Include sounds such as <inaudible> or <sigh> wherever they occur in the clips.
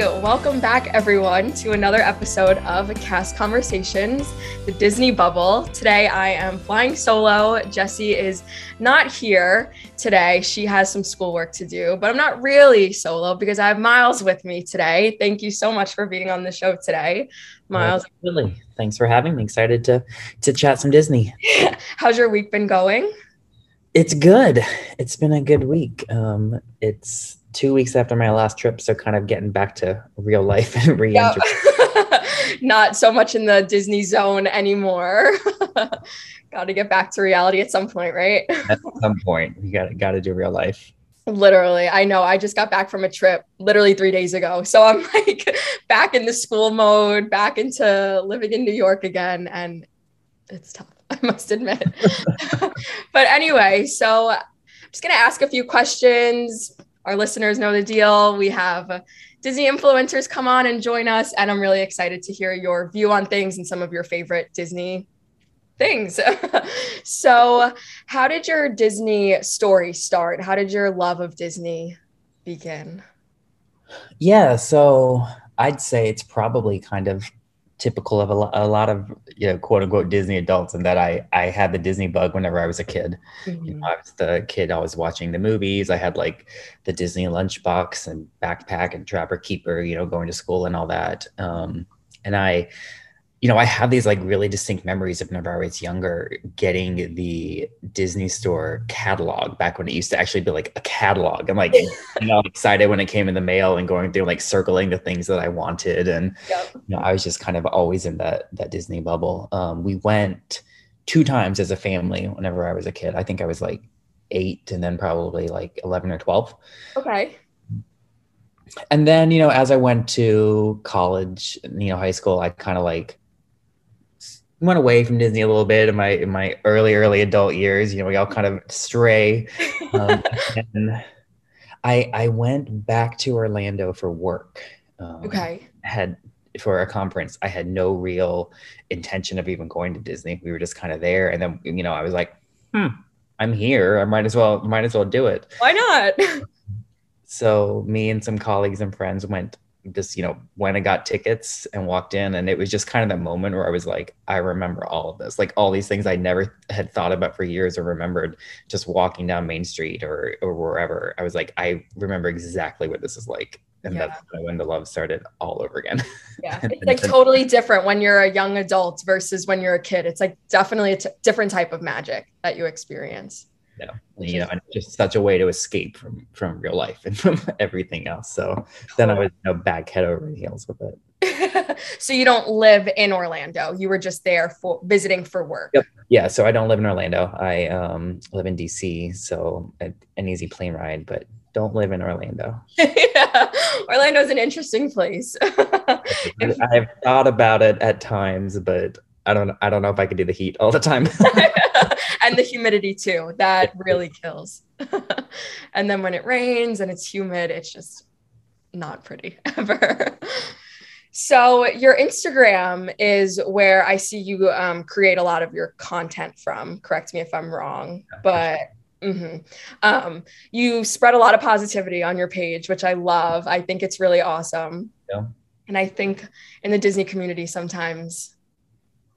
welcome back everyone to another episode of Cast Conversations, the Disney Bubble. Today I am flying solo. Jessie is not here today. She has some schoolwork to do, but I'm not really solo because I have Myles with me today. Thank you so much for being on the show today. Myles. Absolutely. Thanks for having me. Excited to to chat some Disney. <laughs> How's your week been going? It's good. It's been a good week. Um, it's two weeks after my last trip, so kind of getting back to real life <laughs> and re-entry. Yep. <laughs> Not so much in the Disney zone anymore. <laughs> got to get back to reality at some point, right? at some point, you got got to do real life. Literally, I know. I just got back from a trip literally three days ago. So I'm like back in the school mode, back into living in New York again. And it's tough, I must admit. but anyway, so I'm just going to ask a few questions, our listeners know the deal. We have uh, Disney influencers come on and join us, and I'm really excited to hear your view on things and some of your favorite Disney things. <laughs> so, how did your Disney story start? How did your love of Disney begin? Yeah, so I'd say it's probably kind of typical of a, a, lot of you know quote unquote Disney adults and that I I had the Disney bug whenever I was a kid. Mm-hmm. You know, I was the kid always watching the movies. I had like the Disney lunchbox and backpack and Trapper Keeper, you know, going to school and all that. Um, and I you know, I have these like really distinct memories of whenever I was younger getting the Disney store catalog back when it used to actually be like a catalog. I'm like, <laughs> you know, excited when it came in the mail and going through like circling the things that I wanted. And, yep. you know, I was just kind of always in that, that Disney bubble. Um, we went two times as a family whenever I was a kid. I think I was like eight and then probably like 11 or 12. Okay and then you know as i went to college you know high school i kind of like went away from Disney a little bit in my in my early early adult years. You know, we all kind of stray. Um, <laughs> and I I went back to Orlando for work. Um, okay. Had for a conference. I had no real intention of even going to Disney. We were just kind of there, and then you know I was like, hmm, I'm here. I might as well might as well do it. Why not? <laughs> so me and some colleagues and friends went just you know went and got tickets and walked in and it was just kind of that moment where i was like i remember all of this. Like all these things i never had thought about for years or remembered just walking down main street or or wherever. I was like i remember exactly what this is like. And yeah. that's when the love started all over again. Yeah. <laughs> It's like totally different when you're a young adult versus when you're a kid. It's like definitely a t- different type of magic that you experience know, you know, and just such a way to escape from from real life and <laughs> from everything else. So then I was you know, back head over heels with it. <laughs> so you don't live in Orlando. You were just there for visiting for work. Yep. Yeah. So I don't live in Orlando. I um, live in DC. So a, an easy plane ride, but don't live in Orlando. <laughs> yeah. Orlando's an interesting place. I've thought about it at times, but I don't I don't know if I could do the heat all the time <laughs> <laughs> and the humidity too. That really kills. <laughs> and then when it rains and it's humid, it's just not pretty ever. So your Instagram is where I see you um, create a lot of your content from. Correct me if I'm wrong, but mm-hmm. um, you spread a lot of positivity on your page, which I love. I think it's really awesome. Yeah. And I think in the Disney community, sometimes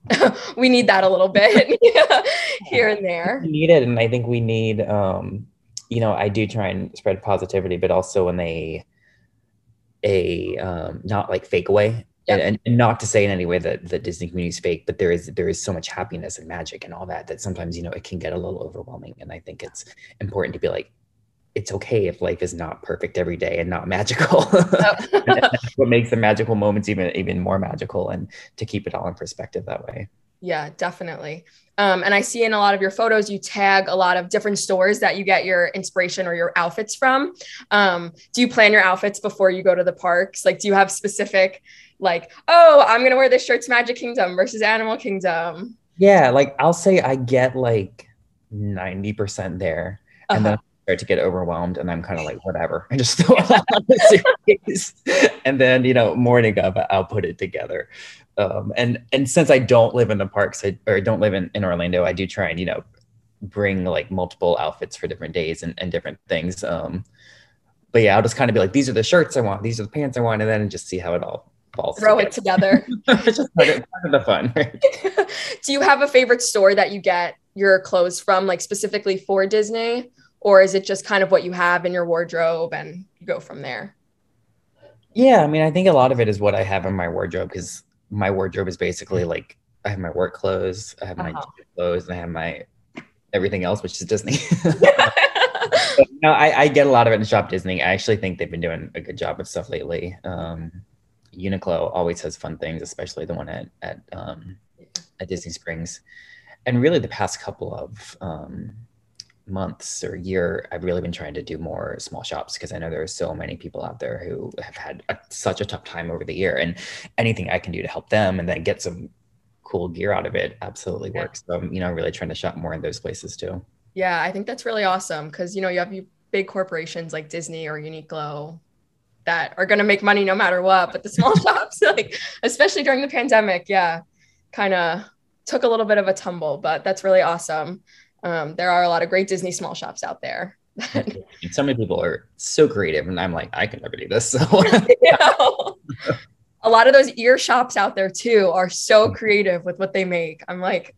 <laughs> we need that a little bit <laughs> here and there. We need it, and I think we need, um, you know, I do try and spread positivity, but also in a a um, not like fake way. Yep. And, and, not to say in any way that the Disney community is fake, but there is there is so much happiness and magic and all that that sometimes you know it can get a little overwhelming. And I think it's important to be like, it's okay if life is not perfect every day and not magical. <laughs> what makes the magical moments even even more magical and to keep it all in perspective that way. Yeah, definitely. Um, and I see in a lot of your photos, you tag a lot of different stores that you get your inspiration or your outfits from. Um, do you plan your outfits before you go to the parks? Like, do you have specific, like, oh, I'm going to wear this shirt to Magic Kingdom versus Animal Kingdom? Yeah, like I'll say I get like 90% there. Uh-huh. And then uh-huh start to get overwhelmed and I'm kind of like, whatever. <laughs> I just throw it on the suitcase. <laughs> and then, you know, morning of I'll put it together. Um, and and since I don't live in the parks I, or don't live in, in Orlando, I do try and, you know, bring like multiple outfits for different days and, and different things. Um, but yeah, I'll just kind of be like, these are the shirts I want, these are the pants I want, and then just see how it all falls. Throw it together. <laughs> just part of, part of the fun. Right? Do you have a favorite store that you get your clothes from, like specifically for Disney? Or is it just kind of what you have in your wardrobe and you go from there? Yeah, I mean, I think a lot of it is what I have in my wardrobe because my wardrobe is basically like I have my work clothes, I have my Uh-huh. clothes, and I have my everything else, which is Disney. <laughs> no, I, I get a lot of it in Shop Disney. I actually think they've been doing a good job of stuff lately. Um, Uniqlo always has fun things, especially the one at at um, at Disney Springs. And really, the past couple of um, months or year, I've really been trying to do more small shops because I know there are so many people out there who have had a, such a tough time over the year, and anything I can do to help them and then get some cool gear out of it absolutely Yeah. works. So I'm, you know, really trying to shop more in those places too. Yeah, I think that's really awesome because you know you have you big corporations like Disney or Uniqlo that are going to make money no matter what, but the <laughs> small shops, like especially during the pandemic, yeah, kind of took a little bit of a tumble, but that's really awesome. Um, there are a lot of great Disney small shops out there. <laughs> And so many people are so creative, and I'm like, I can never do this. So <laughs> a lot of those ear shops out there too are so creative with what they make. I'm like,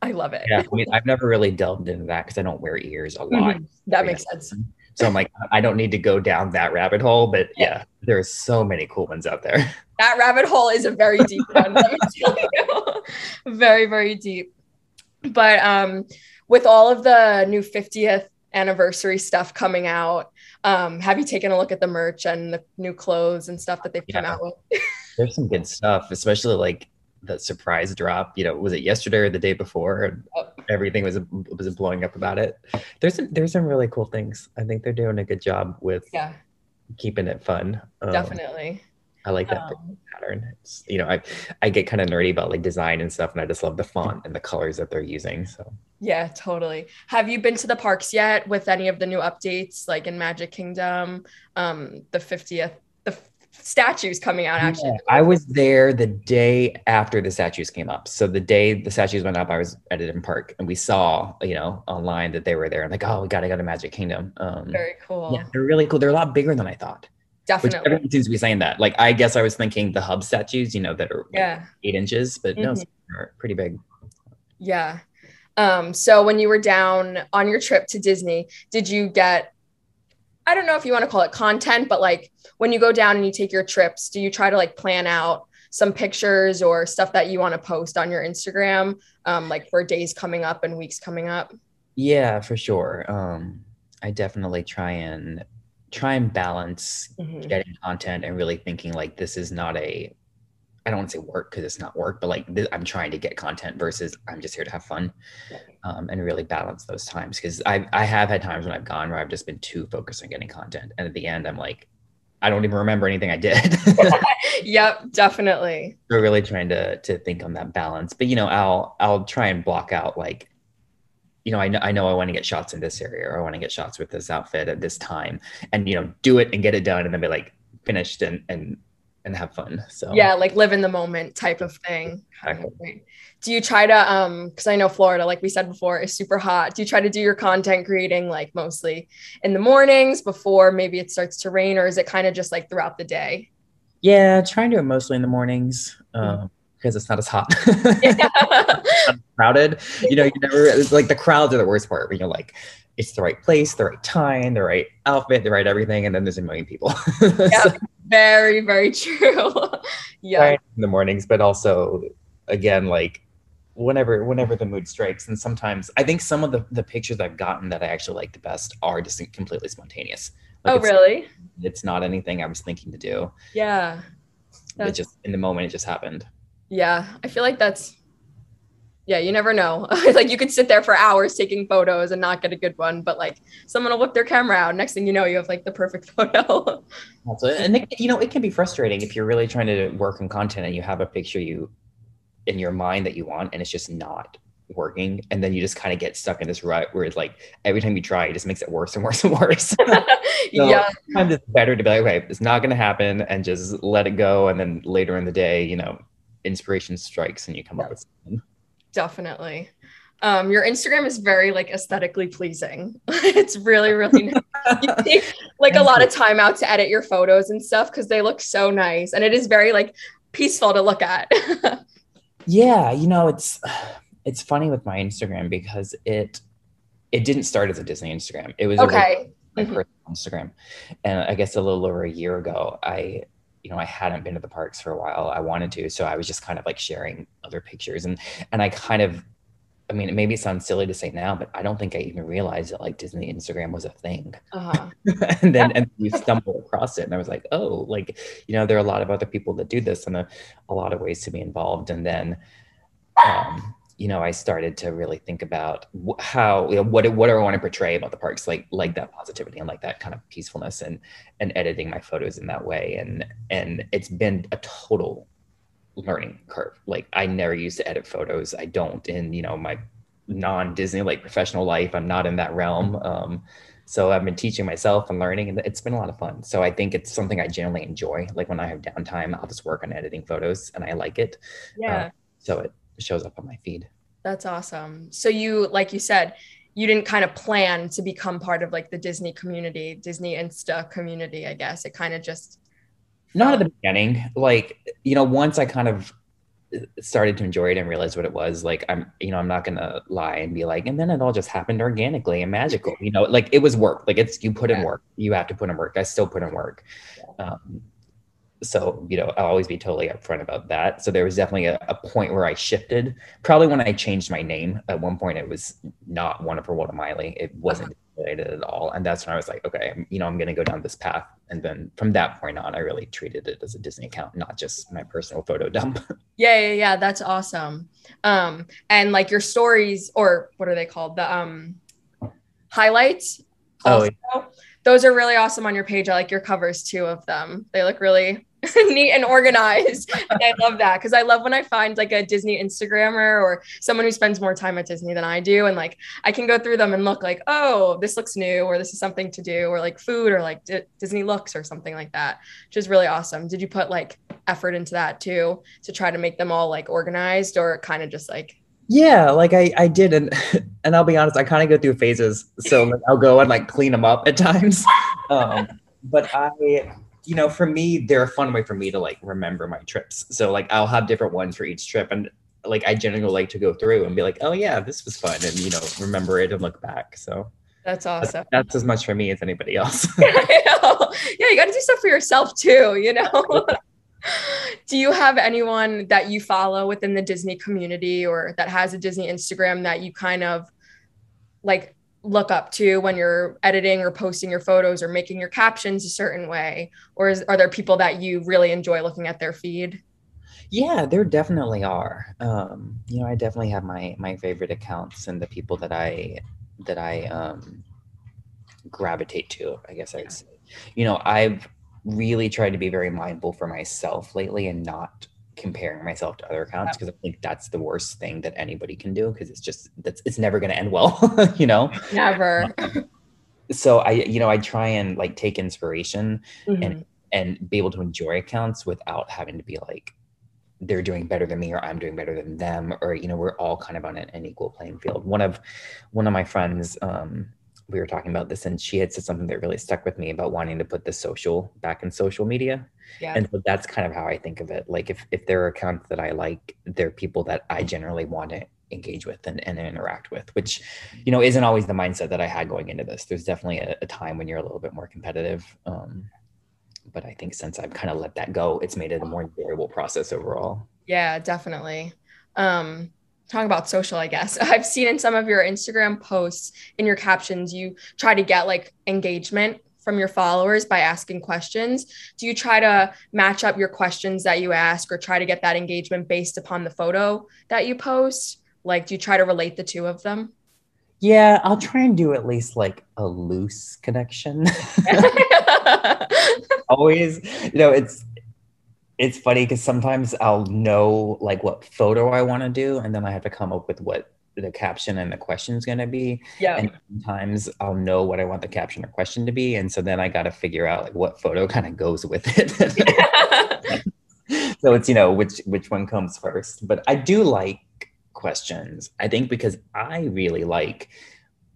I love it. yeah, I mean, I've never really delved into that because I don't wear ears a lot. Mhm. That makes sense. So I'm like, I don't need to go down that rabbit hole, but yeah, there's so many cool ones out there. That rabbit hole is a very deep one. let me <laughs> tell you. very, very deep. But um, with all of the new 50th anniversary stuff coming out, um, have you taken a look at the merch and the new clothes and stuff that they've come out with? <laughs> There's some good stuff, especially like the surprise drop. You know, was it yesterday or the day before? Oh. everything was was blowing up about it. There's some, there's some really cool things. I think they're doing a good job with Yeah, keeping it fun. Um, definitely. I like that Um, pattern. It's, you know, I I get kind of nerdy about like design and stuff, and I just love the font and the colors that they're using. So yeah, totally. Have you been to the parks yet with any of the new updates, like in Magic Kingdom, um, the 50th, the f- statues coming out actually? Yeah, I was there the day after the statues came up. So the day the statues went up, I was at a different park, and we saw, you know, online that they were there. I'm like, oh, we gotta go to Magic Kingdom. Um, Very cool. yeah, they're really cool. They're a lot bigger than I thought. Which Definitely. everyone seems to be saying that. Like, I guess I was thinking the hub statues, you know, that are like, Yeah. eight inches, but no, Mhm. some are pretty big. Yeah. Um, so when you were down on your trip to Disney, did you get I don't know if you want to call it content, but like when you go down and you take your trips, do you try to like plan out some pictures or stuff that you want to post on your Instagram, um, like for days coming up and weeks coming up? Yeah, for sure. Um, I definitely try and try and balance Mhm. getting content and really thinking like this is not a I don't want to say work because it's not work, but like th- I'm trying to get content versus I'm just here to have fun, um, and really balance those times because I I have had times when I've gone where I've just been too focused on getting content, and at the end I'm like I don't even remember anything I did. <laughs> <laughs> Yep, definitely. We're really trying to to think on that balance, but you know I'll I'll try and block out like you know, I know I know I want to get shots in this area or I want to get shots with this outfit at this time and you know, do it and get it done and then be like finished and and and have fun. So Yeah, like live in the moment type of thing. Exactly. Do you try to um because I know Florida, like we said before, is super hot. Do you try to do your content creating like mostly in the mornings before maybe it starts to rain, or is it kind of just like throughout the day? Yeah, trying to do it mostly in the mornings um, because it's not as hot. Yeah. <laughs> <laughs> Crowded. You know, you never it's like the crowds are the worst part when you're like, it's the right place, the right time, the right outfit, the right everything, and then there's a million people. <laughs> So, very, very true. yeah. in the mornings, but also again, like whenever whenever the mood strikes. And sometimes I think some of the, the pictures I've gotten that I actually like the best are just completely spontaneous. Like Oh, it's, really? it's not anything I was thinking to do. Yeah. It just in the moment it just happened. Yeah. I feel like that's yeah, you never know. <laughs> like you could sit there for hours taking photos and not get a good one, but like someone will whip their camera out. Next thing you know, you have like the perfect <laughs> photo. And it, you know, it can be frustrating if you're really trying to work on content and you have a picture you in your mind that you want and it's just not working, and then you just kind of get stuck in this rut where it's like every time you try, it just makes it worse and <laughs> worse and worse. So, yeah. Sometimes it's better to be like, okay, it's not going to happen, and just let it go, and then later in the day, you know, inspiration strikes and you come up with something. Definitely. Um, your Instagram is very like aesthetically pleasing. <laughs> it's really, really nice. You <laughs> take like a lot of time out to edit your photos and stuff because they look so nice. And it is very like peaceful to look at. <laughs> yeah, you know, it's it's funny with my Instagram because it it didn't start as a Disney Instagram. It was okay. my mm-hmm. personal Instagram. And I guess a little over a year ago, I you know, I hadn't been to the parks for a while. I wanted to, so I was just kind of like sharing other pictures, and and I kind of, I mean, it maybe sounds silly to say now, but I don't think I even realized that like Disney Instagram was a thing. Uh-huh. <laughs> and then and you stumble across it, and I was like, oh, like you know, there are a lot of other people that do this, and a, a lot of ways to be involved, and then. Um, you know, I started to really think about how, you know, what, what do I want to portray about the parks, like, like that positivity and like that kind of peacefulness and, and editing my photos in that way. And, and it's been a total learning curve. Like I never used to edit photos. I don't in, you know, my non-Disney, like professional life, I'm not in that realm. Um, so I've been teaching myself and learning and it's been a lot of fun. So I think it's something I generally enjoy. Like when I have downtime, I'll just work on editing photos and I like it. Yeah. Uh, so it, shows up on my feed. That's awesome. So you, like you said, you didn't kind of plan to become part of like the Disney community, Disney Insta community, I guess. It kind of just not at the beginning. Like, you know, once I kind of started to enjoy it and realize what it was, like I'm, you know, I'm not gonna lie and be like, and then it all just happened organically and magical. You know, like it was work. Like it's you put in work. You have to put in work. I still put in work. Um, so you know i'll always be totally upfront about that. So there was definitely a, a, point where i shifted. Probably when i changed my name at one point it was not wonderful Miley. it wasn't uh-huh. related at all. And that's when i was like okay you know i'm going to go down this path. And then from that point on i really treated it as a disney account not just my personal photo dump. <laughs> Yeah yeah yeah. That's awesome. Um and like your stories or what are they called? The um highlights oh, also, oh yeah. those are really awesome on your page. I like your covers too of them. They look really <laughs> neat and organized. and I love that because I love when I find like a Disney Instagrammer or someone who spends more time at Disney than I do. And like I can go through them and look like, oh, this looks new or this is something to do or like food or like D- Disney looks or something like that, which is really awesome. Did you put like effort into that too to try to make them all like organized or kind of just like yeah, like I I did, and <laughs> and I'll be honest, I kind of go through phases. So like I'll go and like clean them up at times. <laughs> Um, but I, you know, for me, they're a fun way for me to like remember my trips. So like I'll have different ones for each trip, and like I generally like to go through and be like, oh yeah, this was fun, and you know, remember it and look back. So that's awesome. That's, that's as much for me as anybody else. <laughs> yeah, you got to do stuff for yourself too. You know. <laughs> Do you have anyone that you follow within the Disney community or that has a Disney Instagram that you kind of like look up to when you're editing or posting your photos or making your captions a certain way? Or is, are there people that you really enjoy looking at their feed? Yeah, there definitely are. Um, you know, I definitely have my my favorite accounts and the people that I that I um, gravitate to. I guess I'd say. You know, I've really tried to be very mindful for myself lately and not comparing myself to other accounts because I think that's the worst thing that anybody can do because it's just that's it's never going to end well, <laughs> you know. Never. so I, you know, I try and like take inspiration mm-hmm. and and be able to enjoy accounts without having to be like they're doing better than me or I'm doing better than them or you know we're all kind of on an, an equal playing field. One of one of my friends um we were talking about this and she had said something that really stuck with me about wanting to put the social back in social media. Yeah. and so that's kind of how i think of it. Like if, if there are accounts that i like they're people that i generally want to engage with and, and interact with which you know isn't always the mindset that i had going into this. There's definitely a, a time when you're a little bit more competitive um, but i think since i've kind of let that go it's made it a more enjoyable process overall. Yeah definitely. Um talking about social, I guess. <laughs> I've seen in some of your Instagram posts in your captions, you try to get like engagement from your followers by asking questions. Do you try to match up your questions that you ask or try to get that engagement based upon the photo that you post? Like, do you try to relate the two of them? Yeah, I'll try and do at least like a loose connection. <laughs> <laughs> Always, you know, it's it's funny because sometimes I'll know like what photo I want to do, and then I have to come up with what the caption and the question is going to be. Yeah. And sometimes I'll know what I want the caption or question to be, and so then I got to figure out like what photo <laughs> kind of goes with it. <laughs> so it's you know which which one comes first, but I do like questions. I think because I really like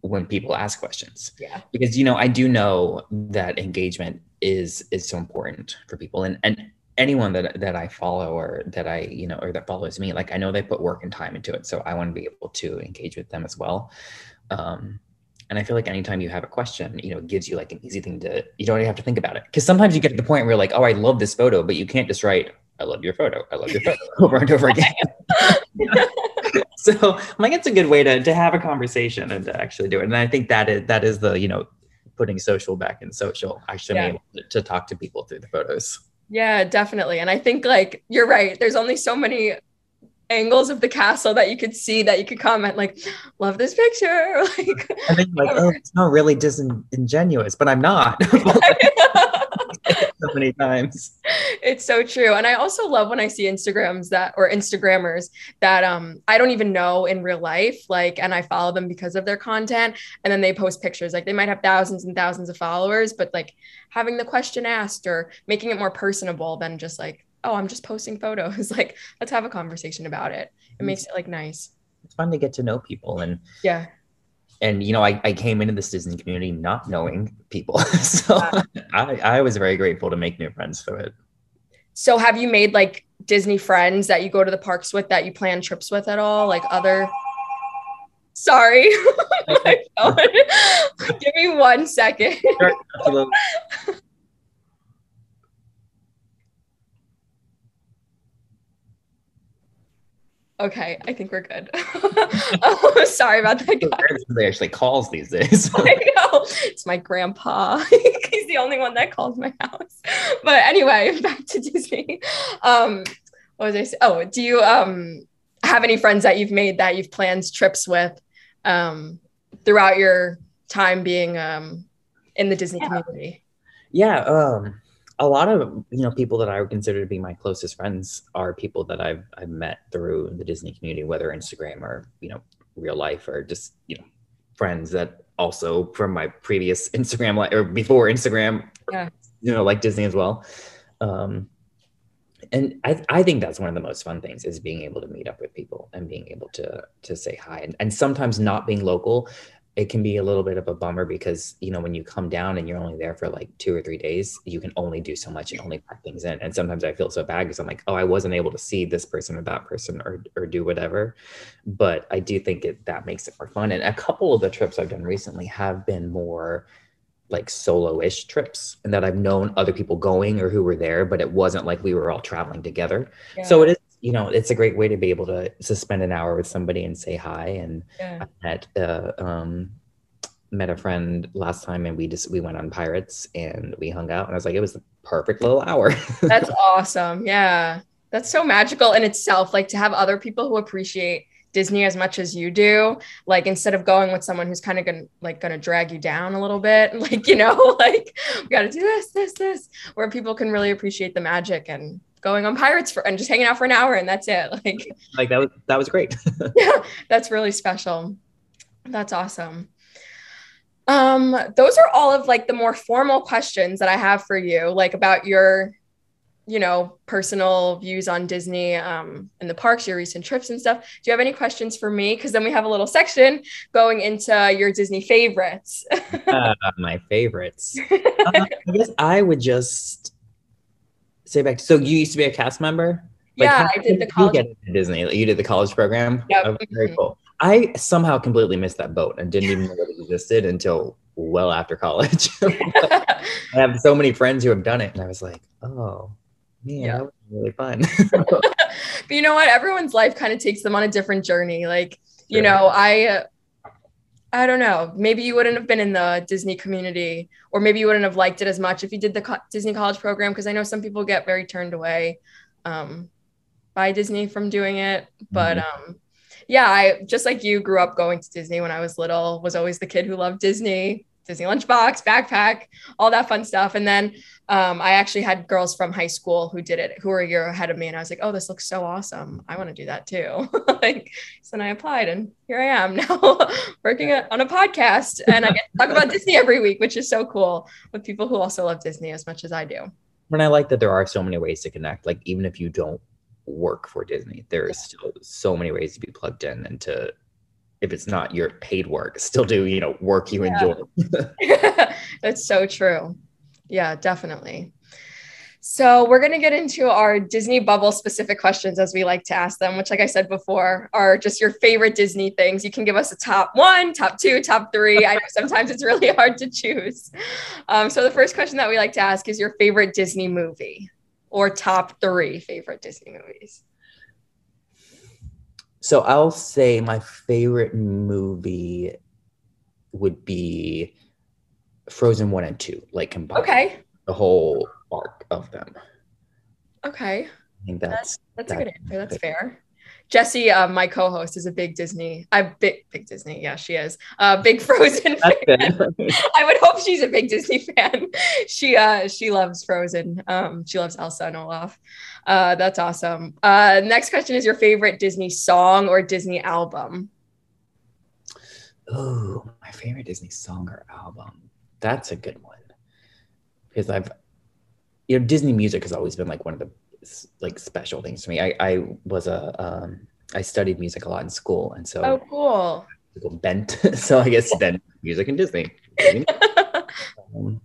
when people ask questions. Yeah. Because you know, I do know that engagement is is so important for people and and anyone that that I follow or that I, you know, or that follows me, like I know they put work and time into it. So I want to be able to engage with them as well. Um, and I feel like anytime you have a question, you know, it gives you like an easy thing to, you don't even have to think about it. Cause sometimes you get to the point where you're like, oh, I love this photo, but you can't just write, I love your photo. I love your photo <laughs> over and over <laughs> again. <laughs> so I'm like, it's a good way to, to have a conversation and to actually do it. And I think that is, that is the, you know, putting social back in social, actually yeah. able to, to talk to people through the photos. Yeah, definitely. And I think like you're right. There's only so many angles of the castle that you could see that you could comment like love this picture <laughs> like i think like oh it's not really disingenuous but i'm not <laughs> <laughs> so many times. It's so true. And i also love when i see instagrams that or instagrammers that um i don't even know in real life like and i follow them because of their content. And then they post pictures. Like they might have thousands and thousands of followers but like having the question asked or making it more personable than just like oh i'm just posting photos. <laughs> Like let's have a conversation about it. It makes it like nice. It's fun to get to know people and yeah and you know I, I came into this disney community not knowing people <laughs> so I, I was very grateful to make new friends through it so have you made like Disney friends that you go to the parks with that you plan trips with at all? Like other <laughs> Sorry. <laughs> Give me one second. Sure, Okay, I think we're good. <laughs> oh, sorry about that. Guys. They actually calls these days. <laughs> I know it's my grandpa. <laughs> He's the only one that calls my house. But anyway, back to Disney. Um, what was I say? Oh, do you um have any friends that you've made that you've planned trips with um throughout your time being um in the Disney yeah. community? Yeah. Um a lot of you know people that I would consider to be my closest friends are people that I've I've met through the Disney community, whether Instagram or you know real life or just you know friends that also from my previous <laughs> Instagram li- or before Instagram, yeah. you know, like Disney as well. Um, and I, I think that's one of the most fun things is being able to meet up with people and being able to to say hi and, and sometimes not being local it can be a little bit of a bummer because you know when you come down and you're only there for like two or three days you can only do so much and only pack things in. And sometimes i feel so bad because i'm like oh i wasn't able to see this person or that person or, or do whatever. But i do think it that makes it more fun. And a couple of the trips i've done recently have been more like solo-ish trips and that i've known other people going or who were there but it wasn't like we were all traveling together. Yeah. so it is you know, it's a great way to be able to, to spend an hour with somebody and say hi. And yeah. I met, uh, um, met a friend last time and we just, we went on pirates and we hung out and I was like, it was the perfect little hour. <laughs> That's awesome. Yeah. That's so magical in itself. Like to have other people who appreciate Disney as much as you do, like instead of going with someone who's kind of gonna like gonna drag you down a little bit, <laughs> like you know, <laughs> like we got to do this, this, this, where people can really appreciate the magic and going on pirates for and just hanging out for an hour and that's it. <laughs> Like like that was that was great. Yeah <laughs> <laughs> that's really special. That's awesome. Um those are all of like the more formal questions that i have for you like about your you know personal views on disney um and the parks your recent trips and stuff. Do you have any questions for me? Because then we have a little section going into your disney favorites. Uh, my favorites. Uh, i guess i would just say back. So you used to be a cast member? Like, yeah, I did the college. You get Disney. You did the college program. Yeah, oh, very mm-hmm. cool. I somehow completely missed that boat and didn't even know that it existed until well after college. <laughs> <laughs> I have so many friends who have done it, and I was like, oh man, yeah. that was really fun. <laughs> but you know what? Everyone's life kind of takes them on a different journey. Like, you know, I I don't know. Maybe you wouldn't have been in the Disney community, or maybe you wouldn't have liked it as much if you did the co- Disney college program. Because I know some people get very turned away um, by Disney from doing it. But mm-hmm. um, yeah, I just like you grew up going to Disney when I was little. Was always the kid who loved Disney. Disney lunchbox, backpack, all that fun stuff. And then um, I actually had girls from high school who did it, who were a year ahead of me. And I was like, oh, this looks so awesome. I want to do that too. <laughs> like, so then I applied and here I am <laughs> now <laughs> working on a podcast and I get to talk about Disney every week, which is so cool with people who also love Disney as much as I do. And I like that there are so many ways to connect. Like, even if you don't work for Disney. There are still so many ways to be plugged in and to if it's not your paid work, still do, you know, work you Yeah. enjoy. <laughs> That's so true. Yeah, definitely. So we're going to get into our Disney bubble specific questions as we like to ask them, which, like I said before, are just your favorite Disney things. You can give us a top one, top two, top three. I know sometimes it's really <laughs> hard to choose. Um, so the first question that we like to ask is your favorite Disney movie or top three favorite Disney movies. So I'll say my favorite movie would be Frozen 1 and 2, like combined. Okay. The whole arc of them. Okay. I think that's That's a good answer. That's fair. Jesse, uh, my co-host, is a big Disney. I big big Disney. Yeah, she is. Uh, big <laughs> Frozen fan. that's. <laughs> I would hope she's a big Disney <laughs> fan. She uh she loves Frozen. Um, she loves Elsa and Olaf. Uh, that's awesome. Uh, next question is your favorite Disney song or Disney album? Oh, my favorite Disney song or album. That's a good one. Because I've, you know, Disney music has always been like one of the like special things to me. I, I was a, um, I studied music a lot in school, and so Oh, cool. bent. <laughs> so I guess then music and Disney. <laughs> <laughs> Um,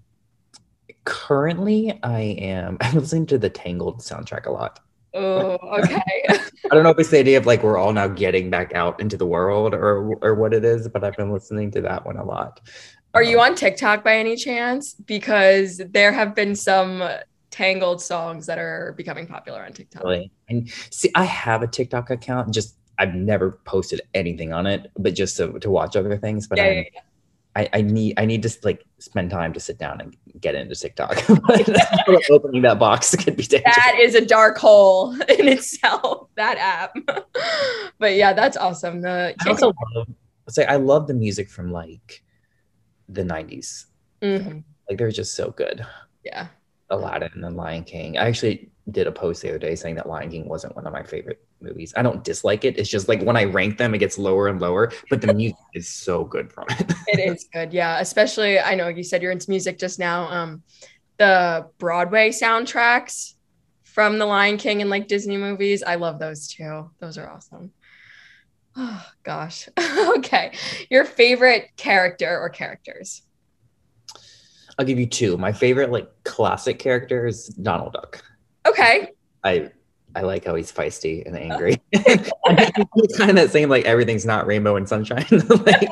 currently, I am. <laughs> I'm listening to the Tangled soundtrack a lot. oh, <laughs> okay. I don't know if it's the idea of like we're all now getting back out into the world or or what it is, but I've been listening to that one a lot. Are you Um, on TikTok by any chance? Because there have been some Tangled songs that are becoming popular on TikTok. Really? And see, I have a TikTok account. Just I've never posted anything on it, but just to, to watch other things. But Yeah, I'm- yeah, yeah. I, I need I need to like spend time to sit down and get into TikTok. <laughs> <laughs> Opening that box could be dangerous. that is a dark hole <laughs> in itself that app but yeah that's awesome the I also love say I love the music from like the 90s. Mhm. Like they're just so good. yeah Aladdin and Lion King. I actually did a post the other day saying that Lion King wasn't one of my favorite movies. I don't dislike it. It's just like when I rank them, it gets lower and lower. But the music <laughs> is so good from it. <laughs> it is good yeah especially i know you said you're into music just now um the broadway soundtracks from the lion king and like disney movies i love those too those are awesome oh gosh <laughs> okay your favorite character or characters I'll give you two. My favorite like classic character is Donald Duck. Okay I I like how he's feisty and angry. <laughs> <laughs> he's kind of that same like everything's not rainbow and sunshine. <laughs> like,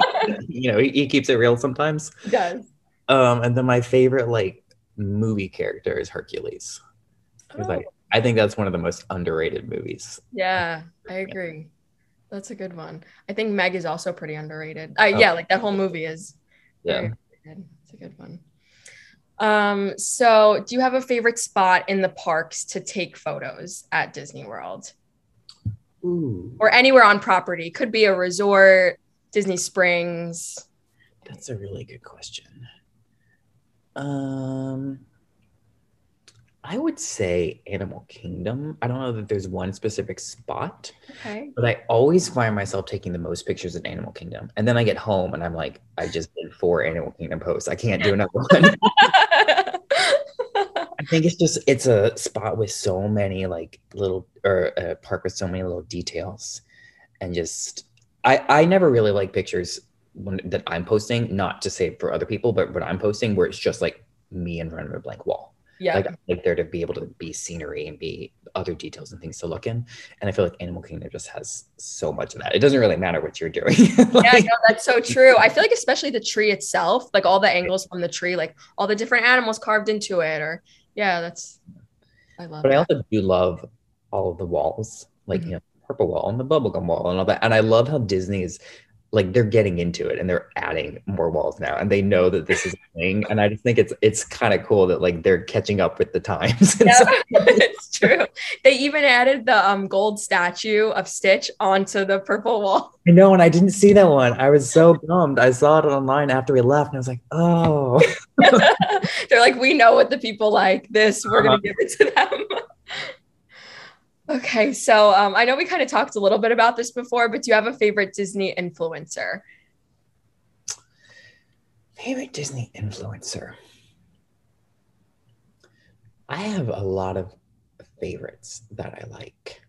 you know, he, he keeps it real sometimes. it does Um, and then my favorite like movie character is Hercules. Oh. I, I think that's one of the most underrated movies. Yeah, I agree. That's a good one. I think Meg is also pretty underrated. Uh, Oh. yeah, like that whole movie is Yeah. It's a good one. Um, so do you have a favorite spot in the parks to take photos at Disney World Ooh, or anywhere on property? Could be a resort, Disney Springs. that's a really good question. Um, I would say Animal Kingdom. I don't know that there's one specific spot. Okay. But I always find myself taking the most pictures in Animal Kingdom. And then I get home and I'm like, I just did four Animal Kingdom posts. I can't do another <laughs> one. I think it's just it's a spot with so many like little or a park with so many little details. And just I I never really like pictures when that I'm posting, not to say for other people, but when I'm posting where it's just like me in front of a blank wall. yeah. Like I like there to be able to be scenery and be other details and things to look in. And I feel like Animal Kingdom just has so much of that. It doesn't really matter what you're doing. <laughs> yeah, no, that's so true. I feel like especially the tree itself, like all the angles from the tree, like all the different animals carved into it, or yeah, that's I love but I also do love all of the walls, like Mhm. you know, purple wall and the bubblegum wall and all that. And I love how Disney is like they're getting into it and they're adding more walls now and they know that this is a thing. And I just think it's it's kind of cool that like they're catching up with the times. <laughs> Yeah, so- <laughs> it's true. They even added the um, gold statue of Stitch onto the purple wall. I know, and I didn't see that one. I was so bummed. I saw it online after we left, and I was like, "Oh, <laughs> They're like, we know what the people like. This, we're gonna give it to them. Okay, so um, I know we kind of talked a little bit about this before, but do you have a favorite Disney influencer? Favorite Disney influencer. I have a lot of favorites that I like.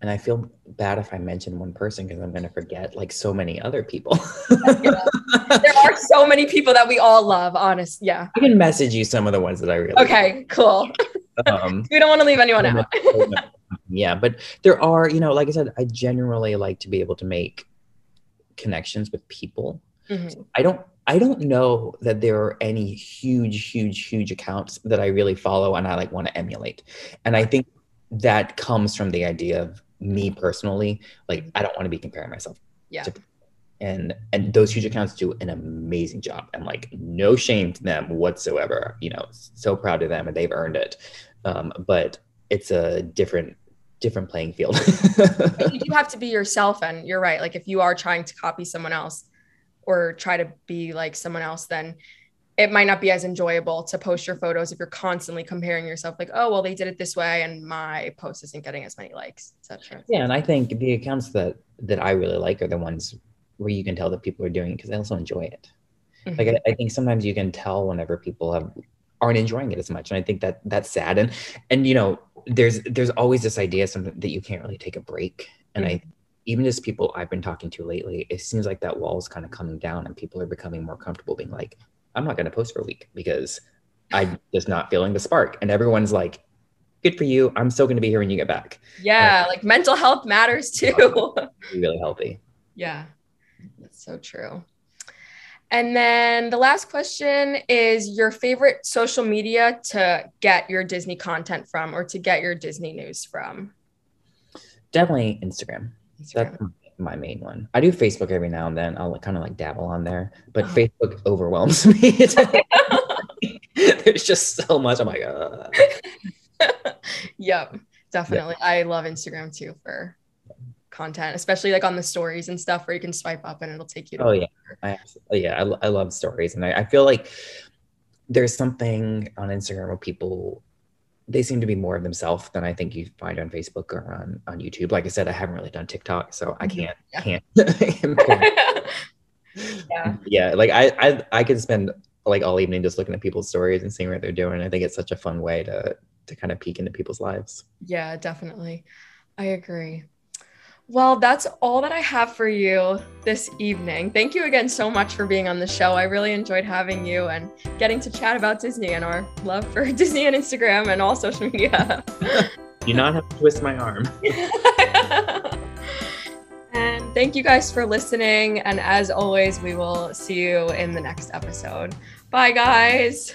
and I feel bad if I mention one person because I'm going to forget like so many other people. <laughs> There are so many people that we all love, honest. Yeah. I can message you some of the ones that I really Okay, cool. Um, <laughs> we don't want to leave anyone out. Yeah, but there are, you know, like I said, I generally like to be able to make connections with people. Mm-hmm. So I don't I don't know that there are any huge, huge, huge accounts that I really follow and I like want to emulate. And I think that comes from the idea of me personally, like I don't want to be comparing myself. Yeah. To, and and those huge accounts do an amazing job and like no shame to them whatsoever. You know, so proud of them and they've earned it. Um, but it's a different different playing field. you <laughs> do have to be yourself and you're right. Like if you are trying to copy someone else or try to be like someone else, then it might not be as enjoyable to post your photos if you're constantly comparing yourself like oh well they did it this way and my post isn't getting as many likes etc yeah and i think the accounts that that i really like are the ones where you can tell that people are doing it because they also enjoy it mm-hmm. like I, I, think sometimes you can tell whenever people have aren't enjoying it as much and i think that that's sad and and you know there's there's always this idea something that you can't really take a break and mm-hmm. i even just people i've been talking to lately it seems like that wall is kind of coming down and people are becoming more comfortable being like I'm not going to post for a week because I'm just not feeling the spark. And everyone's like, good for you. I'm still going to be here when you get back. Yeah. like mental health matters too. really healthy. <laughs> Yeah. That's so true. And then the last question is your favorite social media to get your Disney content from or to get your Disney news from? Definitely Instagram. Instagram. That's my main one. I do Facebook every now and then. I'll kind of like dabble on there, but oh. Facebook overwhelms <laughs> me. There's just so much. I'm like, uh. <laughs> yep, definitely. Yeah. I love Instagram too for content, especially like on the stories and stuff where you can swipe up and it'll take you. To oh yeah, I, yeah, I, I love stories, and I, I feel like there's something on Instagram where people they seem to be more of themselves than I think you find on Facebook or on, on YouTube. Like I said, I haven't really done TikTok, so I mm-hmm. can't yeah. can't. <laughs> <laughs> yeah. yeah, like I, I I could spend like all evening just looking at people's stories and seeing what they're doing. I think it's such a fun way to to kind of peek into people's lives. Yeah, definitely. I agree. Well, that's all that I have for you this evening. Thank you again so much for being on the show. I really enjoyed having you and getting to chat about Disney and our love for <laughs> Disney and Instagram and all social media. <laughs> Do not have to twist my arm. <laughs> and thank you guys for listening. And as always, we will see you in the next episode. Bye, guys.